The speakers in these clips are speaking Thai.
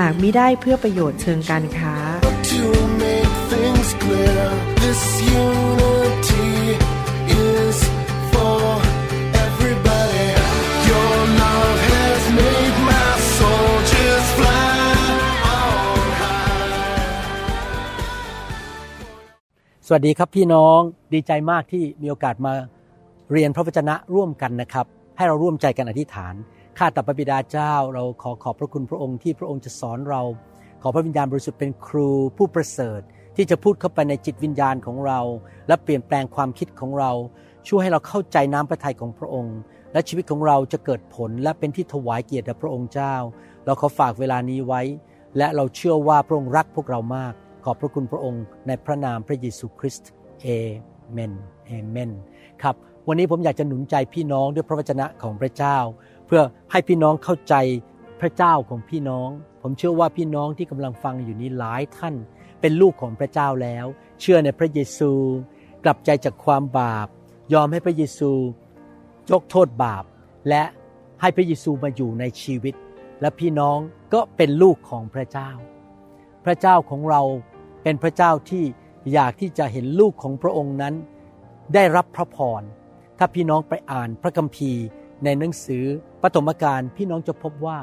หากมิได้เพื่อประโยชน์เชิงการค้า to make things clear. This unity is for everybody. Your love has made my soul just fly on high. สวัสดีครับพี่น้องดีใจมากที่มีโอกาสมาเรียนพระวจนะร่วมกันนะครับ ให้เราร่วมใจกันอธิษฐาน ข้าแต่พระบิดาเจ้า เราขอขอบพระคุณพระองค์ที่พระองค์จะสอนเรา ขอพระวิญญาณบริสุทธิ์เป็นครูผู้ประเสริฐ ที่จะพูดเข้าไปในจิตวิญญาณของเรา และเปลี่ยนแปลงความคิดของเรา ช่วยให้เราเข้าใจน้ำพระทัยของพระองค์ และชีวิตของเราจะเกิดผลและเป็นที่ถวายเกียรติแด่พระองค์เจ้า เราขอฝากเวลานี้ไว้ และเราเชื่อว่าพระองค์รักพวกเรามาก ขอบพระคุณพระองค์ในพระนามพระเยซูคริสต์เอเมนเอเมนครับวันนี้ผมอยากจะหนุนใจพี่น้องด้วยพระวจนะของพระเจ้า เพื่อให้พี่น้องเข้าใจพระเจ้าของพี่น้อง ผมเชื่อว่าพี่น้องที่กำลังฟังอยู่นี้หลายท่าน เป็นลูกของพระเจ้าแล้ว เชื่อในพระเยซู กลับใจจากความบาป ยอมให้พระเยซูยกโทษบาป และให้พระเยซูมาอยู่ในชีวิต และพี่น้องก็เป็นลูกของพระเจ้า พระเจ้าของเราเป็นพระเจ้าที่อยากที่จะเห็นลูกของพระองค์นั้น ได้รับพระพรถ้าพี่น้องไปอ่านพระคัมภีร์ ในหนังสือปฐมกาลพี่น้องจะพบว่า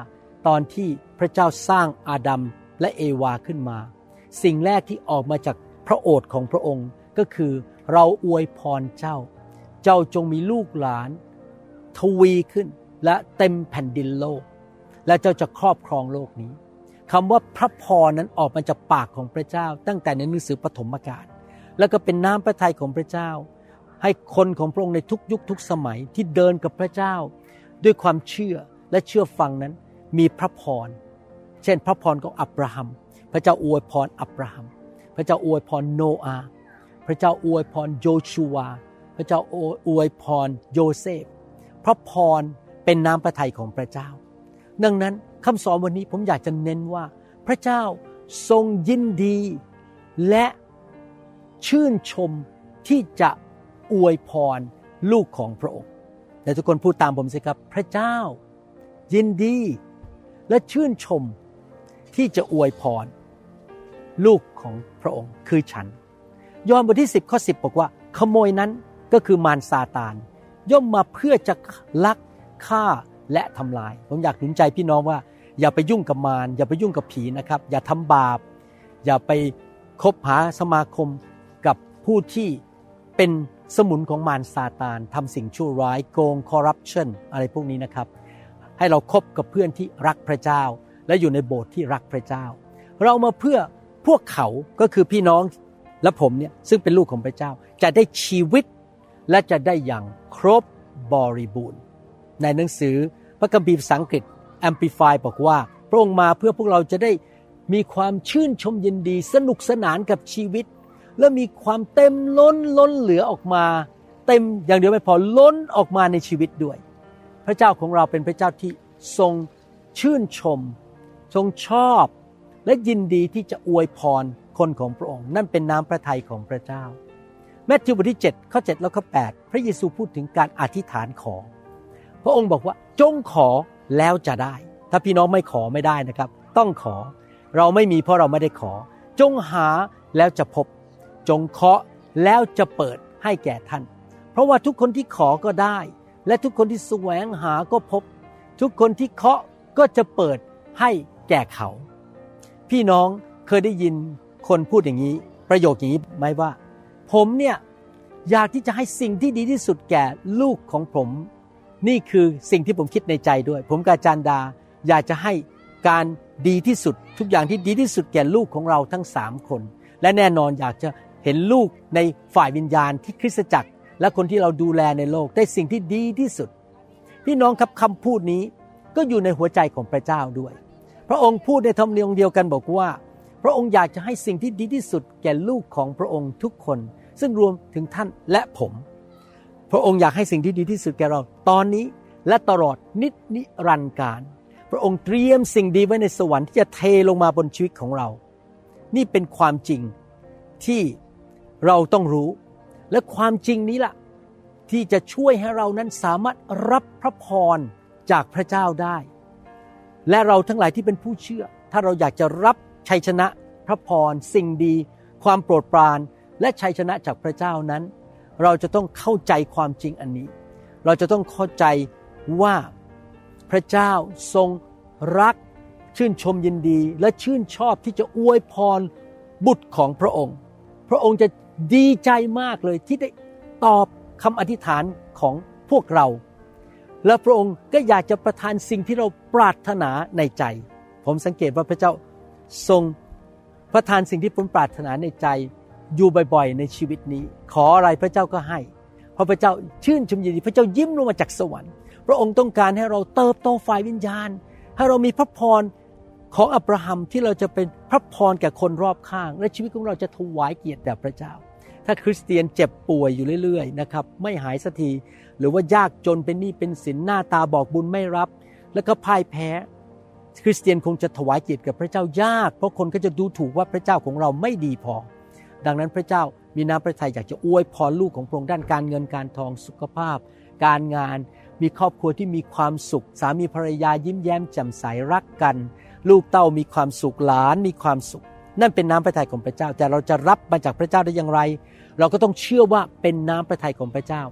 ตอนที่พระเจ้าสร้างอาดัมและเอวาขึ้นมา สิ่งแรกที่ออกมาจากพระโอษฐ์ของพระองค์ก็คือเราอวยพรเจ้า เจ้าจงมีลูกหลาน ทวีขึ้นและเต็มแผ่นดินโลก และเจ้าจะครอบครองโลกนี้คำว่าพระพรนั้นออกมาจากปากของพระเจ้า ตั้งแต่ในหนังสือปฐมกาลแล้วก็เป็นน้ำพระทัยของพระเจ้า ให้คนของพระองค์ในทุกยุคทุกสมัยที่เดินกับพระเจ้า ด้วยความเชื่อและเชื่อฟังนั้นมีพระพร เช่นพระพรของอับราฮัม พระเจ้าอวยพรอับราฮัม พระเจ้าอวยพรโนอาห์พระเจ้าอวยพรโยชูวา พระเจ้าอวยพรโยเซฟ พระพรเป็นน้ำพระทัยของพระเจ้า ดังนั้นคำสอนวันนี้ผมอยากจะเน้นว่า พระเจ้าทรงยินดีและชื่นชมที่จะ อวยพรลูกของพระองค์และทุกคนพูดตามผมสิครับ พระเจ้า ยินดีและชื่นชมที่จะอวยพร ลูกของพระองค์คือฉัน ยอห์นบทที่ 10ข้อ10 บอกว่า ขโมยนั้นก็คือมารซาตาน ย่อมมาเพื่อจะลักฆ่าและทำลาย ผมอยากหนุนใจพี่น้องว่า อย่าไปยุ่งกับมารอย่าไปยุ่งกับผีนะครับ อย่าทำบาป อย่าไปคบหาสมาคมกับผู้ที่ เป็นสมุนของมารซาตานทำสิ่งชั่วร้ายโกงคอร์รัปชันอะไรพวกนี้นะครับ ให้เราครบกับเพื่อนที่รักพระเจ้า และอยู่ในโบสถ์ที่รักพระเจ้า เรามาเพื่อพวกเขาก็คือพี่น้องและผมเนี่ยซึ่งเป็นลูกของพระเจ้า จะได้ชีวิตและจะได้อย่างครบบริบูรณ์ ในหนังสือพระคัมภีร์ภาษาอังกฤษ Amplify บอกว่า พระองค์มาเพื่อพวกเราจะได้มีความชื่นชมยินดี สนุกสนานกับชีวิต และมีความเต็มล้นล้นเหลือออกมา เต็มอย่างเดียวไม่พอล้นออกมาในชีวิตด้วย พระเจ้าของเราเป็นพระเจ้าที่ทรงชื่นชม ทรงชอบ และยินดีที่จะอวยพรคนของพระองค์ นั่นเป็นน้ำพระทัยของพระเจ้าแมทธิวบทที่7ข้อ7แล้วข้อ8พระเยซูพูดถึงการอธิษฐานขอ พระองค์บอกว่าจงขอแล้วจะได้ ถ้าพี่น้องไม่ขอไม่ได้นะครับ ต้องขอ เราไม่มีเพราะเราไม่ได้ขอ จงหาแล้วจะพบ จงเคาะแล้วจะเปิดให้แก่ท่าน เพราะว่าทุกคนที่ขอก็ได้ และทุกคนที่แสวงหาก็พบ ทุกคนที่เคาะก็จะเปิดให้แก่เขา พี่น้องเคยได้ยินคนพูดอย่างนี้ ประโยคอย่างนี้ไหมว่า ผมเนี่ยอยากที่จะให้สิ่งที่ดีที่สุดแก่ลูกของผม นี่คือสิ่งที่ผมคิดในใจด้วย ผมกาจารดาอยากจะให้การดีที่สุด ทุกอย่างที่ดีที่สุดแก่ลูกของเราทั้งสามคน และแน่นอนอยากจะ เห็นลูกในฝ่ายวิญญาณที่คริสตจักร และคนที่เราดูแลในโลกได้สิ่งที่ดีที่สุด พี่น้องครับคำพูดนี้ก็อยู่ในหัวใจของพระเจ้าด้วย พระองค์พูดในธรรมเนียมเดียวกันบอกว่า พระองค์อยากจะให้สิ่งที่ดีที่สุด แก่ลูกของพระองค์ทุกคน ซึ่งรวมถึงท่านและผม พระองค์อยากให้สิ่งที่ดีที่สุดแก่เราตอนนี้และตลอดนิจนิรันดร์การ พระองค์เตรียมสิ่งดีไว้ในสวรรค์ที่จะเทลงมาบนชีวิตของเรา นี่เป็นความจริงที่ เราต้องรู้ และความจริงนี้ล่ะ ที่จะช่วยให้เรานั้นสามารถรับพระพรจากพระเจ้าได้ และเราทั้งหลายที่เป็นผู้เชื่อ ถ้าเราอยากจะรับชัยชนะพระพรสิ่งดี ความโปรดปรานและชัยชนะจากพระเจ้านั้น เราจะต้องเข้าใจความจริงอันนี้ เราจะต้องเข้าใจว่าพระเจ้าทรงรัก ชื่นชมยินดีและชื่นชอบที่จะอวยพรบุตรของพระองค์ พระองค์จะ ดีใจมากเลยที่ได้ตอบคำอธิษฐานของพวกเรา และพระองค์ก็อยากจะประทานสิ่งที่เราปรารถนาในใจ ผมสังเกตว่าพระเจ้าทรงประทานสิ่งที่ผมปรารถนาในใจอยู่บ่อยๆ ในชีวิตนี้ ขออะไรพระเจ้าก็ให้เพราะพระเจ้าชื่นชมยินดีพระเจ้ายิ้มลงมาจากสวรรค์ พระองค์ต้องการให้เราเติบโตฝ่ายวิญญาณ ให้เรามีพระพรของอับราฮัมที่เราจะเป็นพระพรแก่คนรอบข้าง และชีวิตของเราจะถวายเกียรติแด่พระเจ้า ถ้าคริสเตียนเจ็บป่วยอยู่เรื่อยๆนะครับไม่หายสักที หรือว่ายากจนเป็นหนี้เป็นสินหน้าตาบอกบุญไม่รับ แล้วก็พ่ายแพ้ คริสเตียนคงจะถวายเกียรติกับพระเจ้ายาก เพราะคนก็จะดูถูกว่าพระเจ้าของเราไม่ดีพอ ดังนั้นพระเจ้ามีน้ำพระทัยอยากจะอวยพรลูกของพระองค์ด้านการเงินการทองสุขภาพ การงานมีครอบครัวที่มีความสุข สามีภรรยายิ้มแย้มแจ่มใสรักกัน ลูกเต้ามีความสุขหลานมีความสุข นั่นเป็นน้ำพระทัยของพระเจ้า แต่เราจะรับมาจากพระเจ้าได้อย่างไร เราก็ต้องเชื่อว่าเป็นน้ำพระทัยของพระเจ้า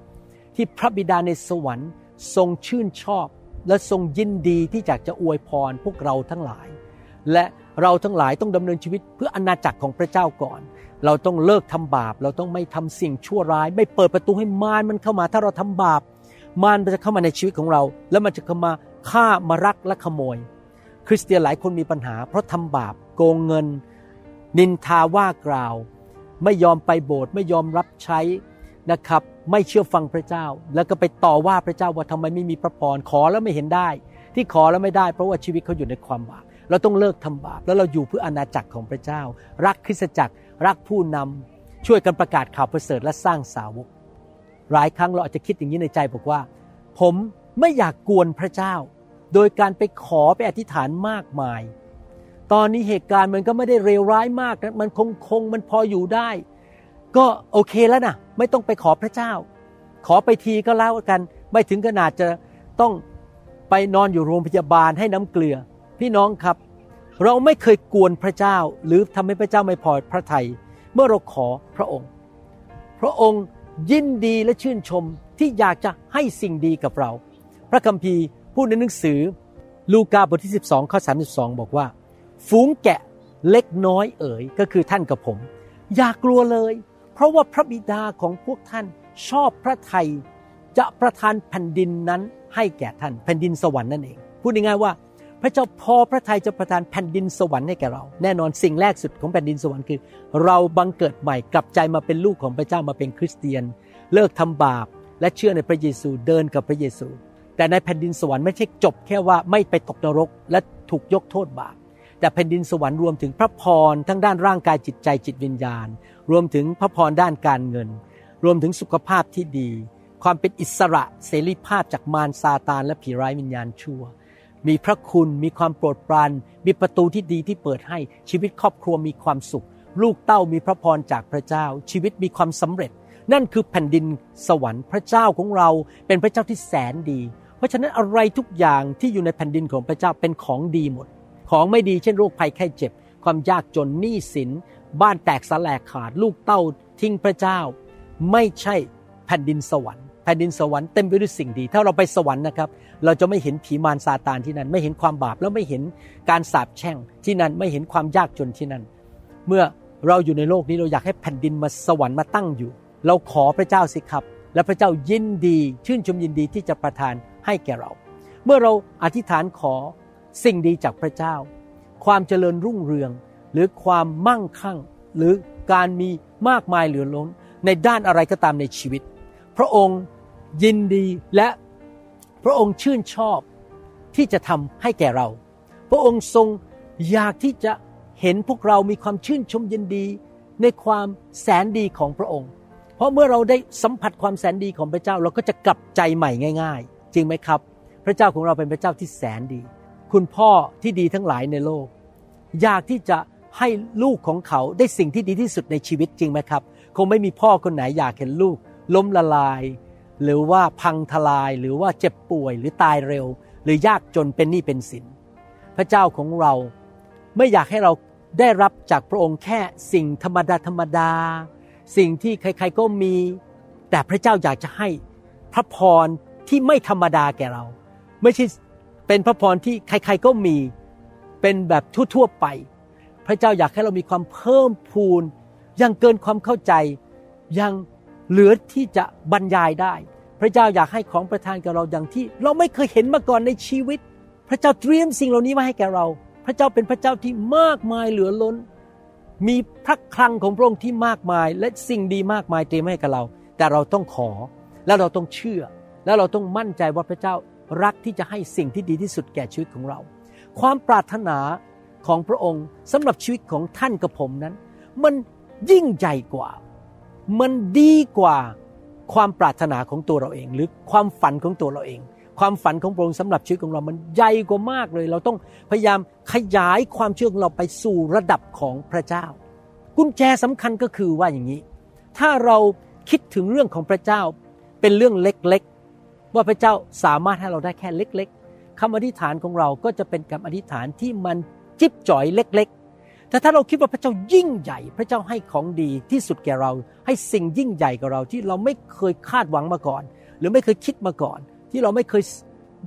ที่พระบิดาในสวรรค์ทรงชื่นชอบ และทรงยินดีที่อยากจะอวยพรพวกเราทั้งหลาย และเราทั้งหลายต้องดำเนินชีวิตเพื่ออาณาจักรของพระเจ้าก่อน เราต้องเลิกทำบาป เราต้องไม่ทำสิ่งชั่วร้าย ไม่เปิดประตูให้มารมันเข้ามา ถ้าเราทำบาป มารมันจะเข้ามาในชีวิตของเรา แล้วมันจะเข้ามาฆ่ามารักและขโมย คริสเตียนหลายคนมีปัญหา เพราะทำบาปโกงเงิน นินทาว่ากล่าว ไม่ยอมไปโบสถ์ไม่ยอมรับใช้นะครับ ไม่เชื่อฟังพระเจ้า แล้วก็ไปต่อว่าพระเจ้าว่าทำไมไม่มีพระพรขอแล้วไม่เห็นได้ ที่ขอแล้วไม่ได้ เพราะว่าชีวิตเขาอยู่ในความบาปเราต้องเลิกทำบาปแล้วเราอยู่เพื่ออาณาจักรของพระเจ้า รักคริสตจักรรักผู้นำช่วยกันประกาศข่าวประเสริฐและสร้างสาวก หลายครั้งเราอาจจะคิดอย่างนี้ในใจบอกว่า ผมไม่อยากกวนพระเจ้า โดยการไปขอไปอธิษฐานมากมาย ตอนนี้เหตุการณ์มันก็ไม่ได้เลวร้ายมากนะมันคงคงมันพออยู่ได้ ก็โอเคแล้วนะไม่ต้องไปขอพระเจ้า ขอไปทีก็แล้วกัน ไม่ถึงขนาดจะต้องไปนอนอยู่โรงพยาบาลให้น้ำเกลือ พี่น้องครับ เราไม่เคยกวนพระเจ้า หรือทำให้พระเจ้าไม่พอพระทยัยเมื่อเราขอพระองค์ พระองค์ยินดีและชื่นชมที่อยากจะให้สิ่งดีกับเรา พระคัมภีร์พูดในหนังสือลูกาบทที่ 12 ข้อ 32 บอกว่า ฝูงแกะเล็กน้อยเอ๋ยก็คือท่านกับผม อย่ากลัวเลย เพราะว่าพระบิดาของพวกท่านชอบพระไทยจะประทานแผ่นดินนั้นให้แก่ท่านแผ่นดินสวรรค์นั่นเอง พูดง่ายๆว่า พระเจ้าพอพระทัยจะประทานแผ่นดินสวรรค์ให้แก่เรา แน่นอนสิ่งแรกสุดของแผ่นดินสวรรค์คือ เราบังเกิดใหม่กลับใจมาเป็นลูกของพระเจ้ามาเป็นคริสเตียน เลิกทำบาปและเชื่อในพระเยซูเดินกับพระเยซู แต่ในแผ่นดินสวรรค์ไม่ใช่จบแค่ว่าไม่ไปตกนรกและถูกยกโทษบาป แต่แผ่นดินสวรรค์รวมถึงพระพรทั้งด้านร่างกายจิตใจจิตวิญญาณ รวมถึงพระพรด้านการเงิน รวมถึงสุขภาพที่ดี ความเป็นอิสระเสรีภาพจากมารซาตานและผีร้ายวิญญาณชั่ว มีพระคุณมีความโปรดปรานมีประตูที่ดีที่เปิดให้ชีวิตครอบครัวมีความสุข ลูกเต้ามีพระพรจากพระเจ้า ชีวิตมีความสำเร็จ นั่นคือแผ่นดินสวรรค์พระเจ้าของเราเป็นพระเจ้าที่แสนดี เพราะฉะนั้นอะไรทุกอย่างที่อยู่ในแผ่นดินของพระเจ้าเป็นของดีหมด ของไม่ดีเช่นโรคภัยไข้เจ็บ ความยากจนหนี้สิน บ้านแตกสลายขาด ลูกเต้าทิ้งพระเจ้า ไม่ใช่แผ่นดินสวรรค์แผ่นดินสวรรค์เต็มไปด้วยสิ่งดี ถ้าเราไปสวรรค์นะครับ เราจะไม่เห็นผีมารซาตานที่นั่น ไม่เห็นความบาปแล้วไม่เห็นการสาปแช่งที่นั่นไม่เห็นความยากจนที่นั่น เมื่อเราอยู่ในโลกนี้เราอยากให้แผ่นดินมาสวรรค์มาตั้งอยู่ เราขอพระเจ้าสิครับ และพระเจ้ายินดี ชื่นชมยินดีที่จะประทานให้แก่เรา เมื่อเราอธิษฐานขอ สิ่งดีจากพระเจ้า ความเจริญรุ่งเรือง หรือความมั่งคั่ง หรือการมีมากมายเหลือล้น ในด้านอะไรก็ตามในชีวิต พระองค์ยินดีและพระองค์ชื่นชอบที่จะทำให้แก่เรา พระองค์ทรงอยากที่จะเห็นพวกเรามีความชื่นชมยินดีในความแสนดีของพระองค์ เพราะเมื่อเราได้สัมผัสความแสนดีของพระเจ้าเราก็จะกลับใจใหม่ง่าย ๆ จริงไหมครับ พระเจ้าของเราเป็นพระเจ้าที่แสนดี คุณพ่อที่ดีทั้งหลายในโลก อยากที่จะให้ลูกของเขาได้สิ่งที่ดีที่สุดในชีวิตจริงไหมครับ คงไม่มีพ่อคนไหนอยากเห็นลูก ล้มละลาย หรือว่าพังทลายหรือว่าเจ็บป่วยหรือตายเร็ว หรือยากจนเป็นหนี้เป็นสิน พระเจ้าของเราไม่อยากให้เราได้รับจากพระองค์แค่สิ่งธรรมดาธรรมดา สิ่งที่ใครๆก็มี แต่พระเจ้าอยากจะให้พระพรที่ไม่ธรรมดาแก่เรา ไม่ใช่ เป็นพระพรที่ใครๆก็มีเป็นแบบทั่วๆไป พระเจ้าอยากให้เรามีความเพิ่มพูนยังเกินความเข้าใจ ยังเหลือที่จะบรรยายได้ พระเจ้าอยากให้ของประทานกับเราอย่างที่ เราไม่เคยเห็นมาก่อนในชีวิต พระเจ้าเตรียมสิ่งเหล่านี้มาให้แก่เรา พระเจ้าเป็นพระเจ้าที่มากมายเหลือล้น มีพระคลังของพระองค์ที่มากมาย และสิ่งดีมากมายเตรียมให้กับเรา แต่เราต้องขอแล้วเราต้องเชื่อ แล้วเราต้องมั่นใจว่าพระเจ้า รักที่จะให้สิ่งที่ดีที่สุดแก่ชีวิตของเรา ความปรารถนาของพระองค์สำหรับชีวิตของท่านกับผมนั้น มันยิ่งใหญ่กว่า มันดีกว่าความปรารถนาของตัวเราเอง หรือความฝันของตัวเราเอง ความฝันของพระองค์สำหรับชีวิตของเรามันใหญ่กว่ามากเลย เราต้องพยายามขยายความเชื่อของเราไปสู่ระดับของพระเจ้า กุญแจสำคัญก็คือว่าอย่างนี้ ถ้าเราคิดถึงเรื่องของพระเจ้าเป็นเรื่องเล็ก ว่าพระเจ้าสามารถให้เราได้แค่เล็ก ๆคำอธิษฐานของเราก็จะเป็นคำอธิษฐานที่มันจิ๊บจ่อยเล็ก ๆ แต่ถ้าเราคิดว่าพระเจ้ายิ่งใหญ่ พระเจ้าให้ของดีที่สุดแก่เรา ให้สิ่งยิ่งใหญ่กับเราที่เราไม่เคยคาดหวังมาก่อน หรือไม่เคยคิดมาก่อน ที่เราไม่เคย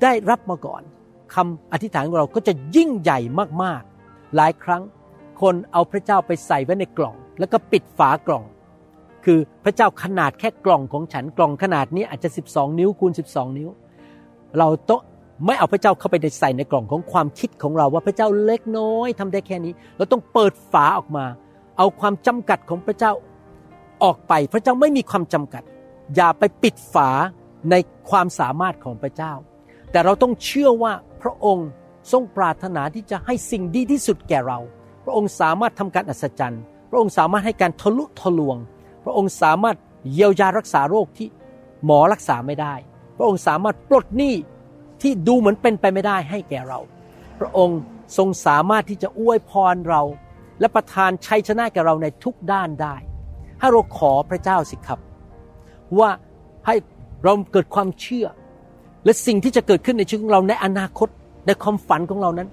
ได้รับมาก่อนคำอธิษฐานของเราก็จะยิ่งใหญ่มากๆ หลายครั้งคนเอาพระเจ้าไปใส่ไว้ในกล่อง แล้วก็ปิดฝากล่อง คือพระเจ้าขนาดแค่กล่องของฉันกล่องขนาดนี้อาจจะ 12 นิ้วคูณ 12 นิ้ว เราต้องไม่เอาพระเจ้าเข้าไปในใส่ในกล่องของความคิดของเราว่าพระเจ้าเล็กน้อยทำได้แค่นี้ เราต้องเปิดฝาออกมา เอาความจำกัดของพระเจ้าออกไป พระเจ้าไม่มีความจำกัด อย่าไปปิดฝาในความสามารถของพระเจ้า แต่เราต้องเชื่อว่าพระองค์ทรงปรารถนาที่จะให้สิ่งดีที่สุดแก่เรา พระองค์สามารถทำการอัศจรรย์ พระองค์สามารถให้การทะลุทะลวง พระองค์สามารถเยียวยารักษาโรคที่หมอรักษาไม่ได้ พระองค์สามารถปลดหนี้ที่ดูเหมือนเป็นไปไม่ได้ให้แก่เรา พระองค์ทรงสามารถที่จะอวยพรเรา และประทานชัยชนะแก่เราในทุกด้านได้ถ้าเราขอพระเจ้าสิครับ ว่าให้เราเกิดความเชื่อ และสิ่งที่จะเกิดขึ้นในชีวิตของเราในอนาคตในความฝันของเรานั้น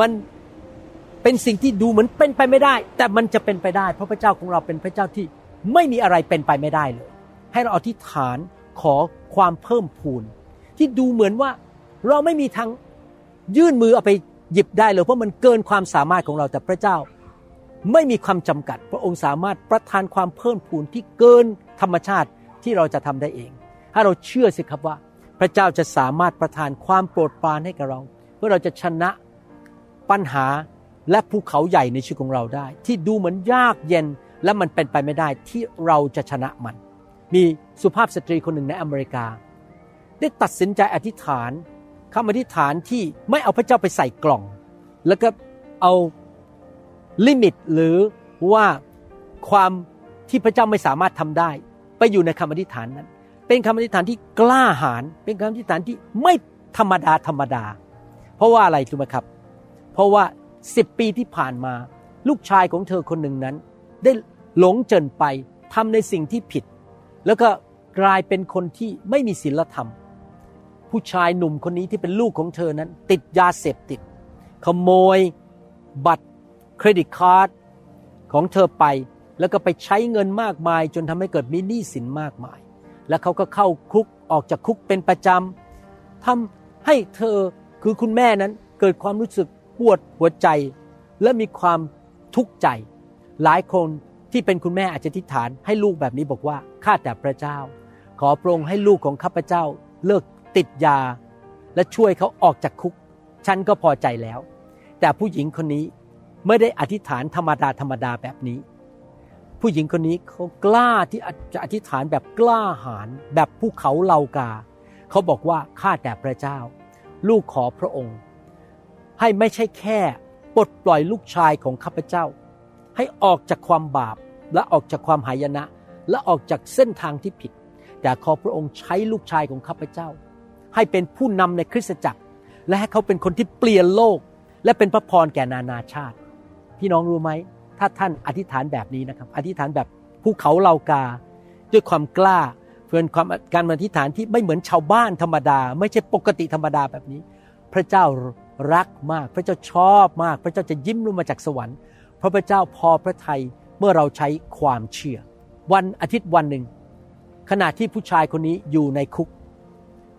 มันเป็นสิ่งที่ดูเหมือนเป็นไปไม่ได้ แต่มันจะเป็นไปได้ เพราะพระเจ้าของเราเป็นพระเจ้าที่ ไม่มีอะไรเป็นไปไม่ได้เลย ให้เราอธิษฐานขอความเพิ่มพูน ที่ดูเหมือนว่าเราไม่มีทางยื่นมือเอาไปหยิบได้เลยเพราะมันเกินความสามารถของเราแต่พระเจ้า ไม่มีความจำกัด พระองค์สามารถประทานความเพิ่มพูนที่เกินธรรมชาติที่เราจะทำได้เองถ้าเราเชื่อสิครับว่า พระเจ้าจะสามารถประทานความโปรดปรานให้กับเรา เพื่อเราจะชนะปัญหาและภูเขาใหญ่ในชีวิตของเราได้ ที่ดูเหมือนยากเย็น และมันเป็นไปไม่ได้ที่เราจะชนะมัน มีสุภาพสตรีคนหนึ่งในอเมริกา ได้ตัดสินใจอธิษฐานคำอธิษฐานที่ไม่เอาพระเจ้าไปใส่กล่อง แล้วก็เอาลิมิตหรือว่าความที่พระเจ้าไม่สามารถทำได้ ไปอยู่ในคำอธิษฐานนั้น เป็นคำอธิษฐานที่กล้าหาญเป็นคำอธิษฐานที่ไม่ธรรมดาธรรมดา เพราะว่าอะไรรู้ไหมครับ เพราะว่าสิบปีที่ผ่านมา ลูกชายของเธอคนหนึ่งนั้น ได้ หลงเจินไปทำในสิ่งที่ผิด แล้วก็กลายเป็นคนที่ไม่มีศีลธรรม ผู้ชายหนุ่มคนนี้ที่เป็นลูกของเธอนั้น ติดยาเสพติด ขโมย บัตรเครดิตการ์ดของเธอไป แล้วก็ไปใช้เงินมากมาย จนทำให้เกิดมีหนี้สินมากมาย แล้วเขาก็เข้าคุกออกจากคุกเป็นประจำทำให้เธอคือคุณแม่นั้นเกิดความรู้สึกปวดหัวใจ และมีความทุกข์ใจ หลายคน ที่เป็นคุณแม่อาจจะทิฏฐานให้ลูกแบบนี้บอกว่าข้าแต่พระเจ้า ขอโปรงให้ลูกของข้าพเจ้า เลิกติดยา และช่วยเขาออกจากคุก ฉันก็พอใจแล้ว แต่ผู้หญิงคนนี้ไม่ได้อธิษฐานธรรมดาธรรมดาแบบนี้ ผู้หญิงคนนี้เขากล้าที่จะอธิษฐานแบบกล้าหาญแบบภูเขาเลากา เขาบอกว่าข้าแต่พระเจ้า ลูกขอพระองค์ ให้ไม่ใช่แค่ปลดปล่อยลูกชายของข้าพเจ้า ให้ออกจากความบาปและออกจากความหายนะ และออกจากเส้นทางที่ผิด แต่ขอพระองค์ใช้ลูกชายของข้าพเจ้า ให้เป็นผู้นำในคริสตจักร และให้เขาเป็นคนที่เปลี่ยนโลก และเป็นพระพรแก่นานาชาติ พี่น้องรู้ไหม ถ้าท่านอธิษฐานแบบนี้นะครับ อธิษฐานแบบภูเขาเหล่ากา ด้วยความกล้าเพื่อนความการอธิษฐานที่ไม่เหมือนชาวบ้านธรรมดา ไม่ใช่ปกติธรรมดาแบบนี้ พระเจ้ารักมาก พระเจ้าชอบมาก พระเจ้าจะยิ้มลงมาจากสวรรค์ พระพเจ้าพอพระทัยเมื่อเราใช้ความเชื่อ วันอาทิตย์วันหนึ่ง ขณะที่ผู้ชายคนนี้อยู่ในคุก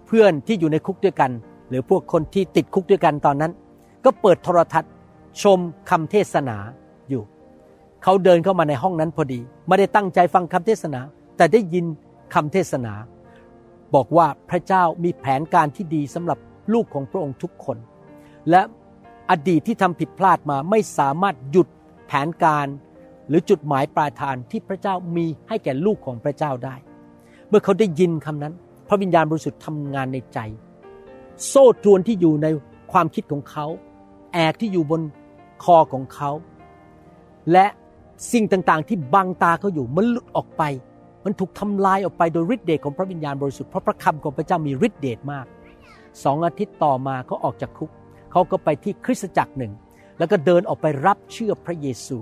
เพื่อนที่อยู่ในคุกด้วยกัน หรือพวกคนที่ติดคุกด้วยกันตอนนั้น ก็เปิดโทรทัศน์ ชมคำเทศนาอยู่ เขาเดินเข้ามาในห้องนั้นพอดี ไม่ได้ตั้งใจฟังคำเทศนา แต่ได้ยินคำเทศนา บอกว่าพระเจ้ามีแผนการที่ดีสำหรับลูกของพระองค์ทุกคน และอดีตที่ทำผิดพลาดมาไม่สามารถหยุด นการหรือจุดหมายปลายทางที่พระเจ้ามีให้แก่ลูกของพระเจ้าได้ เมื่อเขาได้ยินคำนั้น พระวิญญาณบริสุทธิ์ทำงานในใจ โซ่ตรวนที่อยู่ในความคิดของเขา แอกที่อยู่บนคอของเขา และสิ่งต่างๆ ที่บังตาเขาอยู่มันหลุดออกไป มันถูกทำลายออกไปโดยฤทธิ์เดชของพระวิญญาณบริสุทธิ์เพราะพระคำของพระเจ้ามีฤทธิ์เดชมากสองอาทิตย์ต่อมาเขาออกจากคุกเขาก็ไปที่คริสตจักรหนึ่ง แล้วก็เดินออกไปรับเชื่อพระเยซู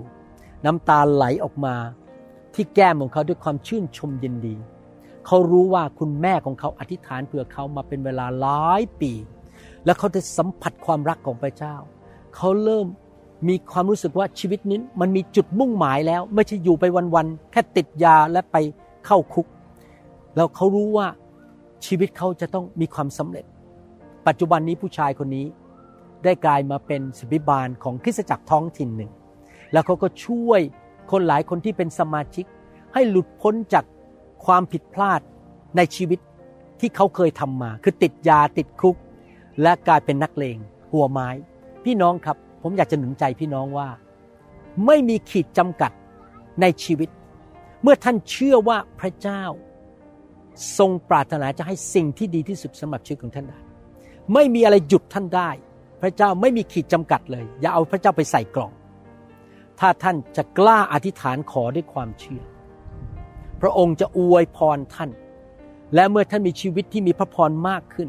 น้ำตาไหลออกมาที่แก้มของเขาด้วยความชื่นชมยินดี เขารู้ว่าคุณแม่ของเขาอธิษฐานเผื่อเขามาเป็นเวลาหลายปี และเขาได้สัมผัสความรักของพระเจ้า เขาเริ่มมีความรู้สึกว่าชีวิตนี้มันมีจุดมุ่งหมายแล้ว ไม่ใช่อยู่ไปวันๆแค่ติดยาและไปเข้าคุก แล้วเขารู้ว่าชีวิตเขาจะต้องมีความสำเร็จ ปัจจุบันนี้ผู้ชายคนนี้ ได้กลายมาเป็นสบิบาลของคริสตจักรท้องถิ่นหนึ่ง แล้วเขาก็ช่วยคนหลายคนที่เป็นสมาชิก ให้หลุดพ้นจากความผิดพลาดในชีวิตที่เขาเคยทำมา คือติดยาติดคุก และกลายเป็นนักเลง หัวไม้ พี่น้องครับ ผมอยากจะหนุนใจพี่น้องว่า ไม่มีขีดจำกัดในชีวิต เมื่อท่านเชื่อว่าพระเจ้า ทรงปรารถนาจะให้สิ่งที่ดีที่สุดสำหรับชีวิตของท่านได้ ไม่มีอะไรหยุดท่านได้ พระเจ้าไม่มีขีดจำกัดเลย อย่าเอาพระเจ้าไปใส่กล่อง ถ้าท่านจะกล้าอธิษฐานขอด้วยความเชื่อ พระองค์จะอวยพรท่าน และเมื่อท่านมีชีวิตที่มีพระพรมากขึ้น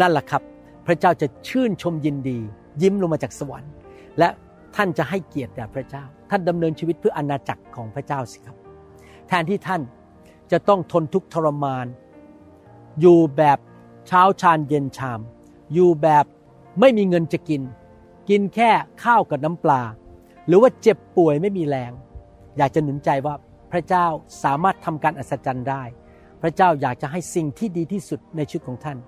นั่นแหละครับ พระเจ้าจะชื่นชมยินดี ยิ้มลงมาจากสวรรค์ และท่านจะให้เกียรติแด่พระเจ้า ท่านดำเนินชีวิตเพื่ออาณาจักรของพระเจ้าสิครับ แทนที่ท่านจะต้องทนทุกข์ทรมาน อยู่แบบเช้าชานเย็นชาม อยู่แบบ ไม่มีเงินจะกิน กินแค่ข้าวกับน้ำปลา หรือว่าเจ็บป่วยไม่มีแรง อยากจะหนุนใจว่าพระเจ้าสามารถทำการอัศจรรย์ได้ พระเจ้าอยากจะให้สิ่งที่ดีที่สุดในชีวิตของท่าน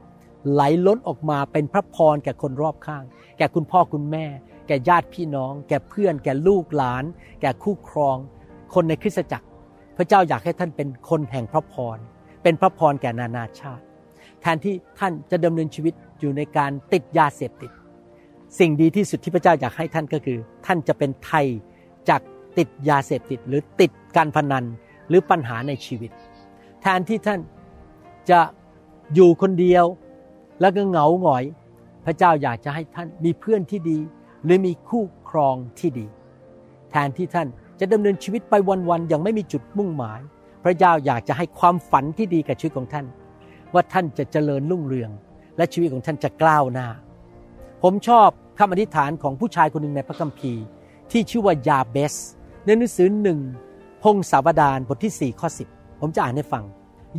ไหลล้นออกมาเป็นพระพรแก่คนรอบข้าง แก่คุณพ่อคุณแม่ แก่ญาติพี่น้อง แก่เพื่อน แก่ลูกหลาน แก่คู่ครอง คนในคริสตจักร พระเจ้าอยากให้ท่านเป็นคนแห่งพระพร เป็นพระพรแก่นานาชาติ แทนที่ท่านจะดำเนินชีวิตอยู่ในการติดยาเสพติด สิ่งดีที่สุดที่พระเจ้าอยากให้ท่านก็คือ ท่านจะเป็นไทยจากติดยาเสพติด หรือติดการพนันหรือปัญหาในชีวิต แทนที่ท่านจะอยู่คนเดียวแล้วก็เหงาหงอย พระเจ้าอยากจะให้ท่านมีเพื่อนที่ดี หรือมีคู่ครองที่ดี แทนที่ท่านจะดำเนินชีวิตไปวันๆอย่างไม่มีจุดมุ่งหมาย พระเจ้าอยากจะให้ความฝันที่ดีกับชีวิตของท่าน ว่าท่านจะเจริญรุ่งเรือง และชีวิตของท่านจะกล้าวหน้า ผมชอบคำอธิษฐานของผู้ชายคนหนึ่งในพระคัมภีร์ ที่ชื่อว่ายาเบส ในหนังสือหนึ่งพงศาวดารบทที่4ข้อ10 ผมจะอ่านให้ฟัง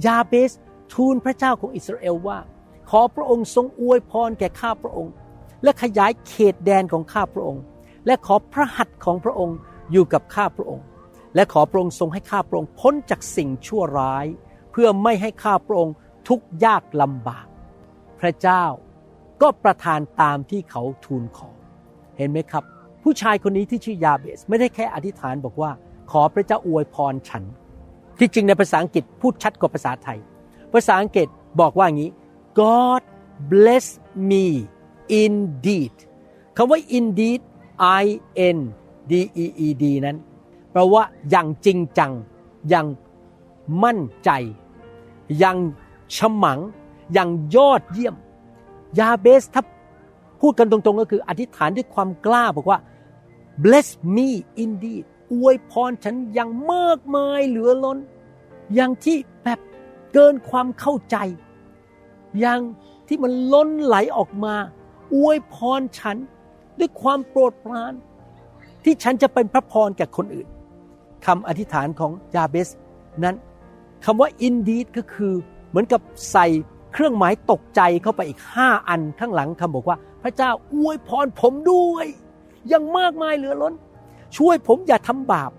ยาเบสทูลพระเจ้าของอิสราเอลว่า ขอพระองค์ทรงอวยพรแก่ข้าพระองค์ และขยายเขตแดนของข้าพระองค์ และขอพระหัตถ์ของพระองค์อยู่กับข้าพระองค์ และขอพระองค์ทรงให้ข้าพระองค์พ้นจากสิ่งชั่วร้าย เพื่อไม่ให้ข้าพระองค์ ทุกข์ยากลำบาก พระเจ้าก็ประทานตามที่เขาทูลขอ เห็นไหมครับ ผู้ชายคนนี้ที่ชื่อยาเบส ไม่ได้แค่อธิษฐานบอกว่า ขอพระเจ้าอวยพรฉัน ที่จริงในภาษาอังกฤษพูดชัดกว่าภาษาไทย ภาษาอังกฤษบอกว่าอย่างนี้ God bless me indeed คำว่า indeed I N D E E D นั้นแปลว่าอย่างจริงจังอย่างมั่นใจ อย่าง ฉมังอย่างยอดเยี่ยม ยาเบสถ้าพูดกันตรงๆก็คืออธิษฐานด้วยความกล้าบอกว่า bless me indeed อวยพรฉันอย่างมากมายเหลือล้น อย่างที่แบบเกินความเข้าใจ อย่างที่มันล้นไหลออกมา อวยพรฉันด้วยความโปรดปราน ที่ฉันจะเป็นพระพรแก่คนอื่นคำอธิษฐานของยาเบสนั้นคำว่า indeed ก็คือ เหมือนกับใส่เครื่องหมายตกใจเข้าไปอีกห้าอันข้างหลังคำบอกว่า พระเจ้าอวยพรผมด้วยยังมากมายเหลือล้น ช่วยผมอย่าทำบาป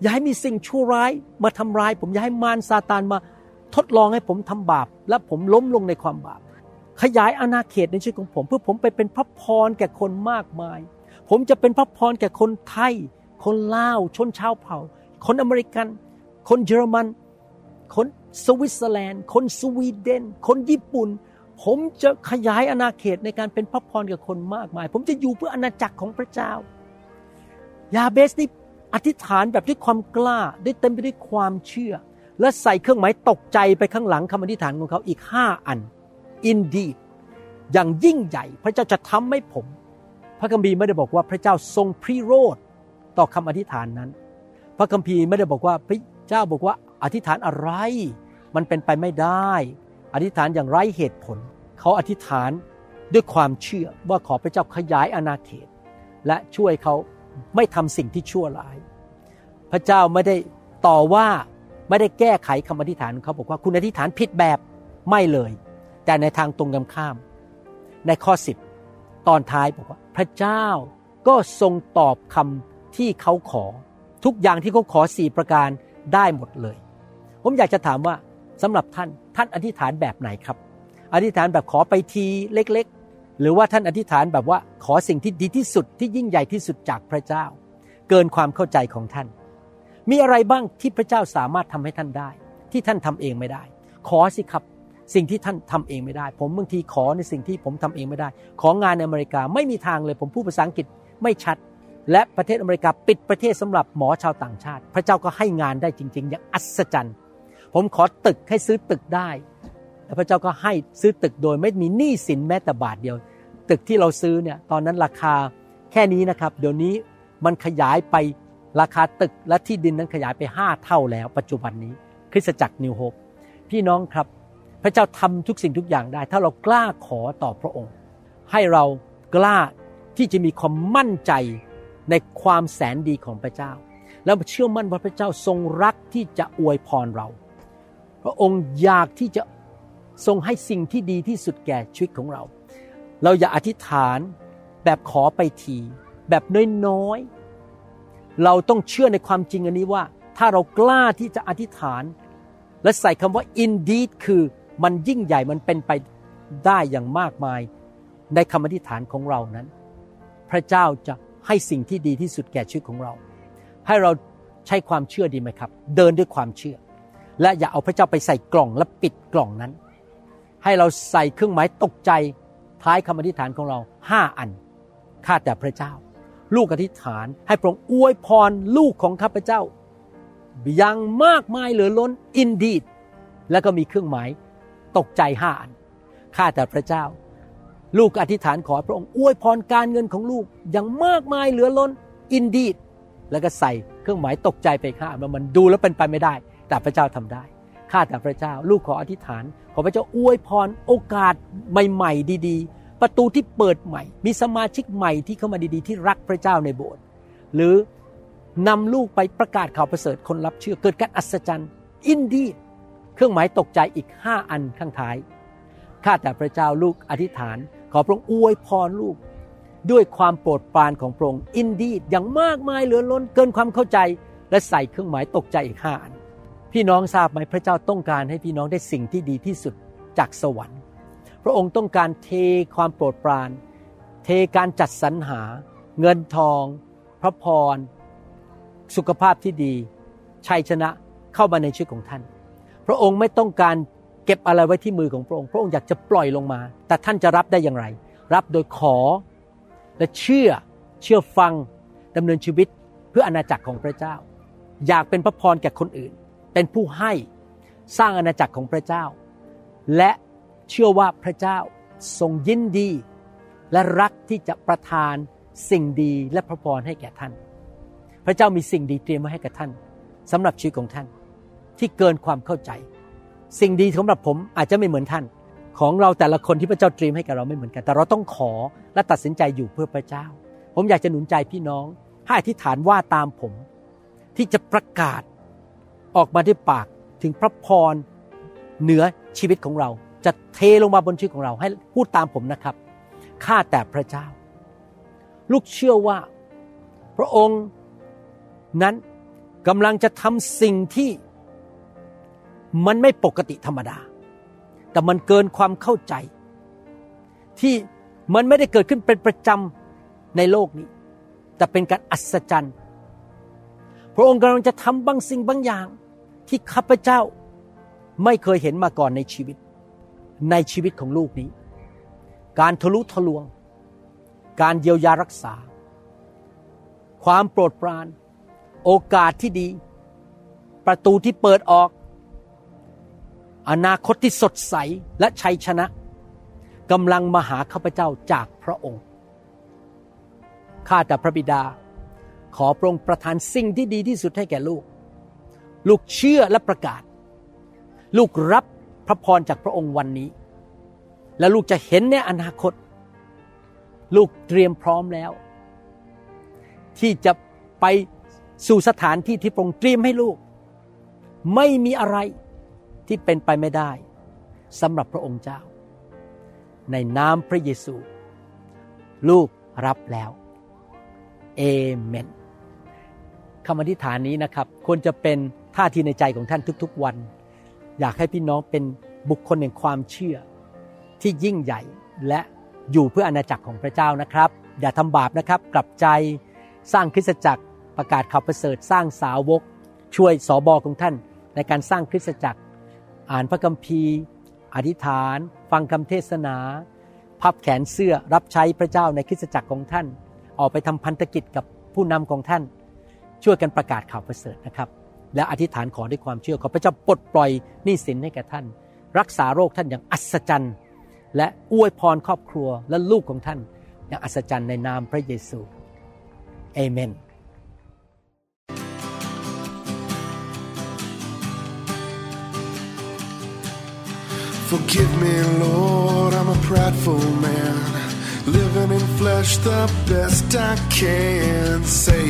อย่าให้มีสิ่งชั่วร้ายมาทำร้าย ผมอย่าให้มารซาตานมาทดลองให้ผมทำบาป และผมล้มลงในความบาป ขยายอาณาเขตในชีวิตของผม เพื่อผมไปเป็นพระพรแก่คนมากมาย ผมจะเป็นพระพรแก่คนไทย คนลาวชนชาวเผ่า คนอเมริกัน คนเยอรมัน คน สวิตเซอร์แลนด์ คนสวีเดน คนญี่ปุ่น ผมจะขยายอาณาเขตในการเป็นพระพรกับคนมากมาย ผมจะอยู่เพื่ออาณาจักรของพระเจ้า ยาเบสนี่อธิษฐานแบบด้วยความกล้าได้เต็มไปด้วยความเชื่อ และใส่เครื่องหมายตกใจไปข้างหลังคำอธิษฐานของเขาอีกห้าอัน indeed อย่างยิ่งใหญ่ พระเจ้าจะทำให้ผม พระคัมภีร์ไม่ได้บอกว่าพระเจ้าทรงพรีโรธต่อคำอธิษฐานนั้น พระคัมภีร์ไม่ได้บอกว่าพระเจ้าบอกว่า อธิษฐานอะไร มันเป็นไปไม่ได้ อธิษฐานอย่างไร้เหตุผล เขาอธิษฐานด้วยความเชื่อว่าขอพระเจ้าขยายอาณาเขต และช่วยเขาไม่ทำสิ่งที่ชั่วร้าย พระเจ้าไม่ได้ต่อว่าไม่ได้แก้ไขคำอธิษฐานเขาบอกว่าคุณอธิษฐานผิดแบบไม่เลย แต่ในทางตรงกันข้าม ในข้อ10ตอนท้ายบอกว่า พระเจ้าก็ทรงตอบคำที่เขาขอ ทุกอย่างที่เขาขอสี่ประการได้หมดเลย ผมอยากจะถามว่าสำหรับท่านท่านอธิษฐานแบบไหนครับ อธิษฐานแบบขอไปทีเล็ก ๆ หรือว่าท่านอธิษฐานแบบว่าขอสิ่งที่ดีที่สุดที่ยิ่งใหญ่ที่สุดจากพระเจ้า เกินความเข้าใจของท่าน มีอะไรบ้างที่พระเจ้าสามารถทำให้ท่านได้ ที่ท่านทำเองไม่ได้ ขอสิครับสิ่งที่ท่านทำเองไม่ได้ ผมบางทีขอในสิ่งที่ผมทำเองไม่ได้ ของานในอเมริกาไม่มีทางเลย ผมพูดภาษาอังกฤษไม่ชัด และประเทศอเมริกาปิดประเทศสำหรับหมอชาวต่างชาติ พระเจ้าก็ให้งานได้จริง ๆ อย่างอัศจรรย์ ผมขอตึกให้ซื้อตึกได้ และพระเจ้าก็ให้ซื้อตึกโดยไม่มีหนี้สินแม้แต่บาทเดียว ตึกที่เราซื้อเนี่ยตอนนั้นราคาแค่นี้นะครับ เดี๋ยวนี้มันขยายไปราคาตึกและที่ดินนั้นขยายไป 5 เท่าแล้ว ปัจจุบันนี้ คริสตจักรนิวโฮปพี่น้องครับ พระเจ้าทำทุกสิ่งทุกอย่างได้ ถ้าเรากล้าขอต่อพระองค์ ให้เรากล้าที่จะมีความมั่นใจในความแสนดีของพระเจ้า แล้วเชื่อมั่นว่าพระเจ้าทรงรักที่จะอวยพรเรา พระองค์อยากที่จะทรงให้สิ่งที่ดีที่สุดแก่ชีวิตของเรา เราอย่าอธิษฐานแบบขอไปที แบบน้อยๆ เราต้องเชื่อในความจริงอันนี้ว่า ถ้าเรากล้าที่จะอธิษฐาน และใส่คำว่า indeed คือมันยิ่งใหญ่มันเป็นไปได้อย่างมากมาย ในคำอธิษฐานของเรานั้น พระเจ้าจะให้สิ่งที่ดีที่สุดแก่ชีวิตของเรา ให้เราใช้ความเชื่อดีไหมครับ เดินด้วยความเชื่อ และอย่าเอาพระเจ้าไปใส่กล่องและปิดกล่องนั้น ให้เราใส่เครื่องหมายตกใจท้ายคำอธิษฐานของเราห้าอันข้าแต่พระเจ้า ลูกอธิษฐานให้พระองค์อวยพรลูกของข้าพเจ้าอย่างมากมายเหลือล้น indeed แล้วก็มีเครื่องหมายตกใจห้าอันข้าแต่พระเจ้า ลูกอธิษฐานขอพระองค์อวยพรการเงินของลูกอย่างมากมายเหลือล้น indeed แล้วก็ใส่เครื่องหมายตกใจไปข้าอันว่ามันดูแล้วเป็นไปไม่ได้ แต่พระเจ้าทำได้ ข้าแต่พระเจ้า ลูกขออธิษฐาน ขอพระเจ้าอวยพรโอกาสใหม่ๆ ดีๆ ประตูที่เปิดใหม่ มีสมาชิกใหม่ที่เข้ามาดีๆ ที่รักพระเจ้าในโบสถ์หรือนำลูกไปประกาศข่าวประเสริฐคนรับเชื่อเกิดการอัศจรรย์ อินดีเครื่องหมายตกใจอีกห้าอันข้างท้าย ข้าแต่พระเจ้าลูกอธิษฐาน ขอพระองค์อวยพรลูก ด้วยความโปรดปรานของพระองค์อินดีอย่างมากมายเหลือล้นเกินความเข้าใจ และใส่เครื่องหมายตกใจอีกห้าอัน พี่น้องทราบไหมพระเจ้าต้องการให้พี่น้องได้สิ่งที่ดีที่สุดจากสวรรค์ พระองค์ต้องการเทความโปรดปราน เทการจัดสรรหา เงินทอง พระพร สุขภาพที่ดี ชัยชนะเข้ามาในชีวิตของท่าน พระองค์ไม่ต้องการเก็บอะไรไว้ที่มือของพระองค์ พระองค์อยากจะปล่อยลงมา แต่ท่านจะรับได้อย่างไร รับโดยขอและเชื่อเชื่อฟังดำเนินชีวิตเพื่ออาณาจักรของพระเจ้า อยากเป็นพระพรแก่คนอื่น เป็นผู้ให้สร้างอาณาจักรของพระเจ้า และเชื่อว่าพระเจ้าทรงยินดี และรักที่จะประทานสิ่งดีและพระพรให้แก่ท่าน พระเจ้ามีสิ่งดีเตรียมไว้ให้กับท่านสำหรับชีวิตของท่าน ที่เกินความเข้าใจ สิ่งดีสำหรับผมอาจจะไม่เหมือนท่าน ของเราแต่ละคนที่พระเจ้าเตรียมให้กับเราไม่เหมือนกัน แต่เราต้องขอและตัดสินใจอยู่เพื่อพระเจ้า ผมอยากจะหนุนใจพี่น้องให้อธิษฐานว่าตามผม ที่จะประกาศ ออกมาด้วยปากถึงพระพรเหนือชีวิตของเรา จะเทลงมาบนชีวิตของเราให้พูดตามผมนะครับข้าแต่พระเจ้า ลูกเชื่อว่า พระองค์นั้นกำลังจะทำสิ่งที่มันไม่ปกติธรรมดา แต่มันเกินความเข้าใจ ที่มันไม่ได้เกิดขึ้นเป็นประจำในโลกนี้ แต่เป็นการอัศจรรย์ พระองค์กำลังจะทำบางสิ่งบางอย่าง ที่ข้าพเจ้าไม่เคยเห็นมาก่อนในชีวิต ในชีวิตของลูกนี้ การทะลุทะลวง การเยียวยารักษา ความโปรดปราน โอกาสที่ดี ประตูที่เปิดออก อนาคตที่สดใสและชัยชนะกำลังมาหาข้าพเจ้าจากพระองค์ ข้าแต่พระบิดา ขอพระองค์ประทานสิ่งที่ดีที่สุดให้แก่ลูก ลูกเชื่อและประกาศ ลูกรับพระพรจากพระองค์วันนี้ และลูกจะเห็นในอนาคต ลูกเตรียมพร้อมแล้ว ที่จะไปสู่สถานที่ที่พระองค์เตรียมให้ลูก ไม่มีอะไรที่เป็นไปไม่ได้สำหรับพระองค์เจ้า ในนามพระเยซู ลูกรับแล้วเอเมน คำอธิษฐานนี้นะครับ ควรจะเป็นท่าทีในใจของท่านทุกๆวัน อยากให้พี่น้องเป็นบุคคลแห่งความเชื่อ ที่ยิ่งใหญ่และอยู่เพื่ออาณาจักรของพระเจ้านะครับ อย่าทำบาปนะครับ กลับใจสร้างคริสตจักรประกาศข่าวประเสริฐสร้างสาวก ช่วยสอบอของท่าน ในการสร้างคริสตจักร อ่านพระคัมภีร์ อธิษฐาน ฟังคำเทศนา พับแขนเสื้อรับใช้พระเจ้าในคริสตจักรของท่าน ออกไปทำพันธกิจกับผู้นำของท่าน ช่วยกันประกาศข่าวประเสริฐนะครับ และอธิษฐานขอด้วยความเชื่อขอพระเจ้าปลดปล่อยหนี้สินให้แก่ท่าน รักษาโรคท่านอย่างอัศจรรย์ และอวยพรครอบครัวและลูกของท่าน อย่างอัศจรรย์ในนามพระเยซูเอเมน Forgive me, Lord, I'm a prideful man. Living in flesh the best I can. Save me.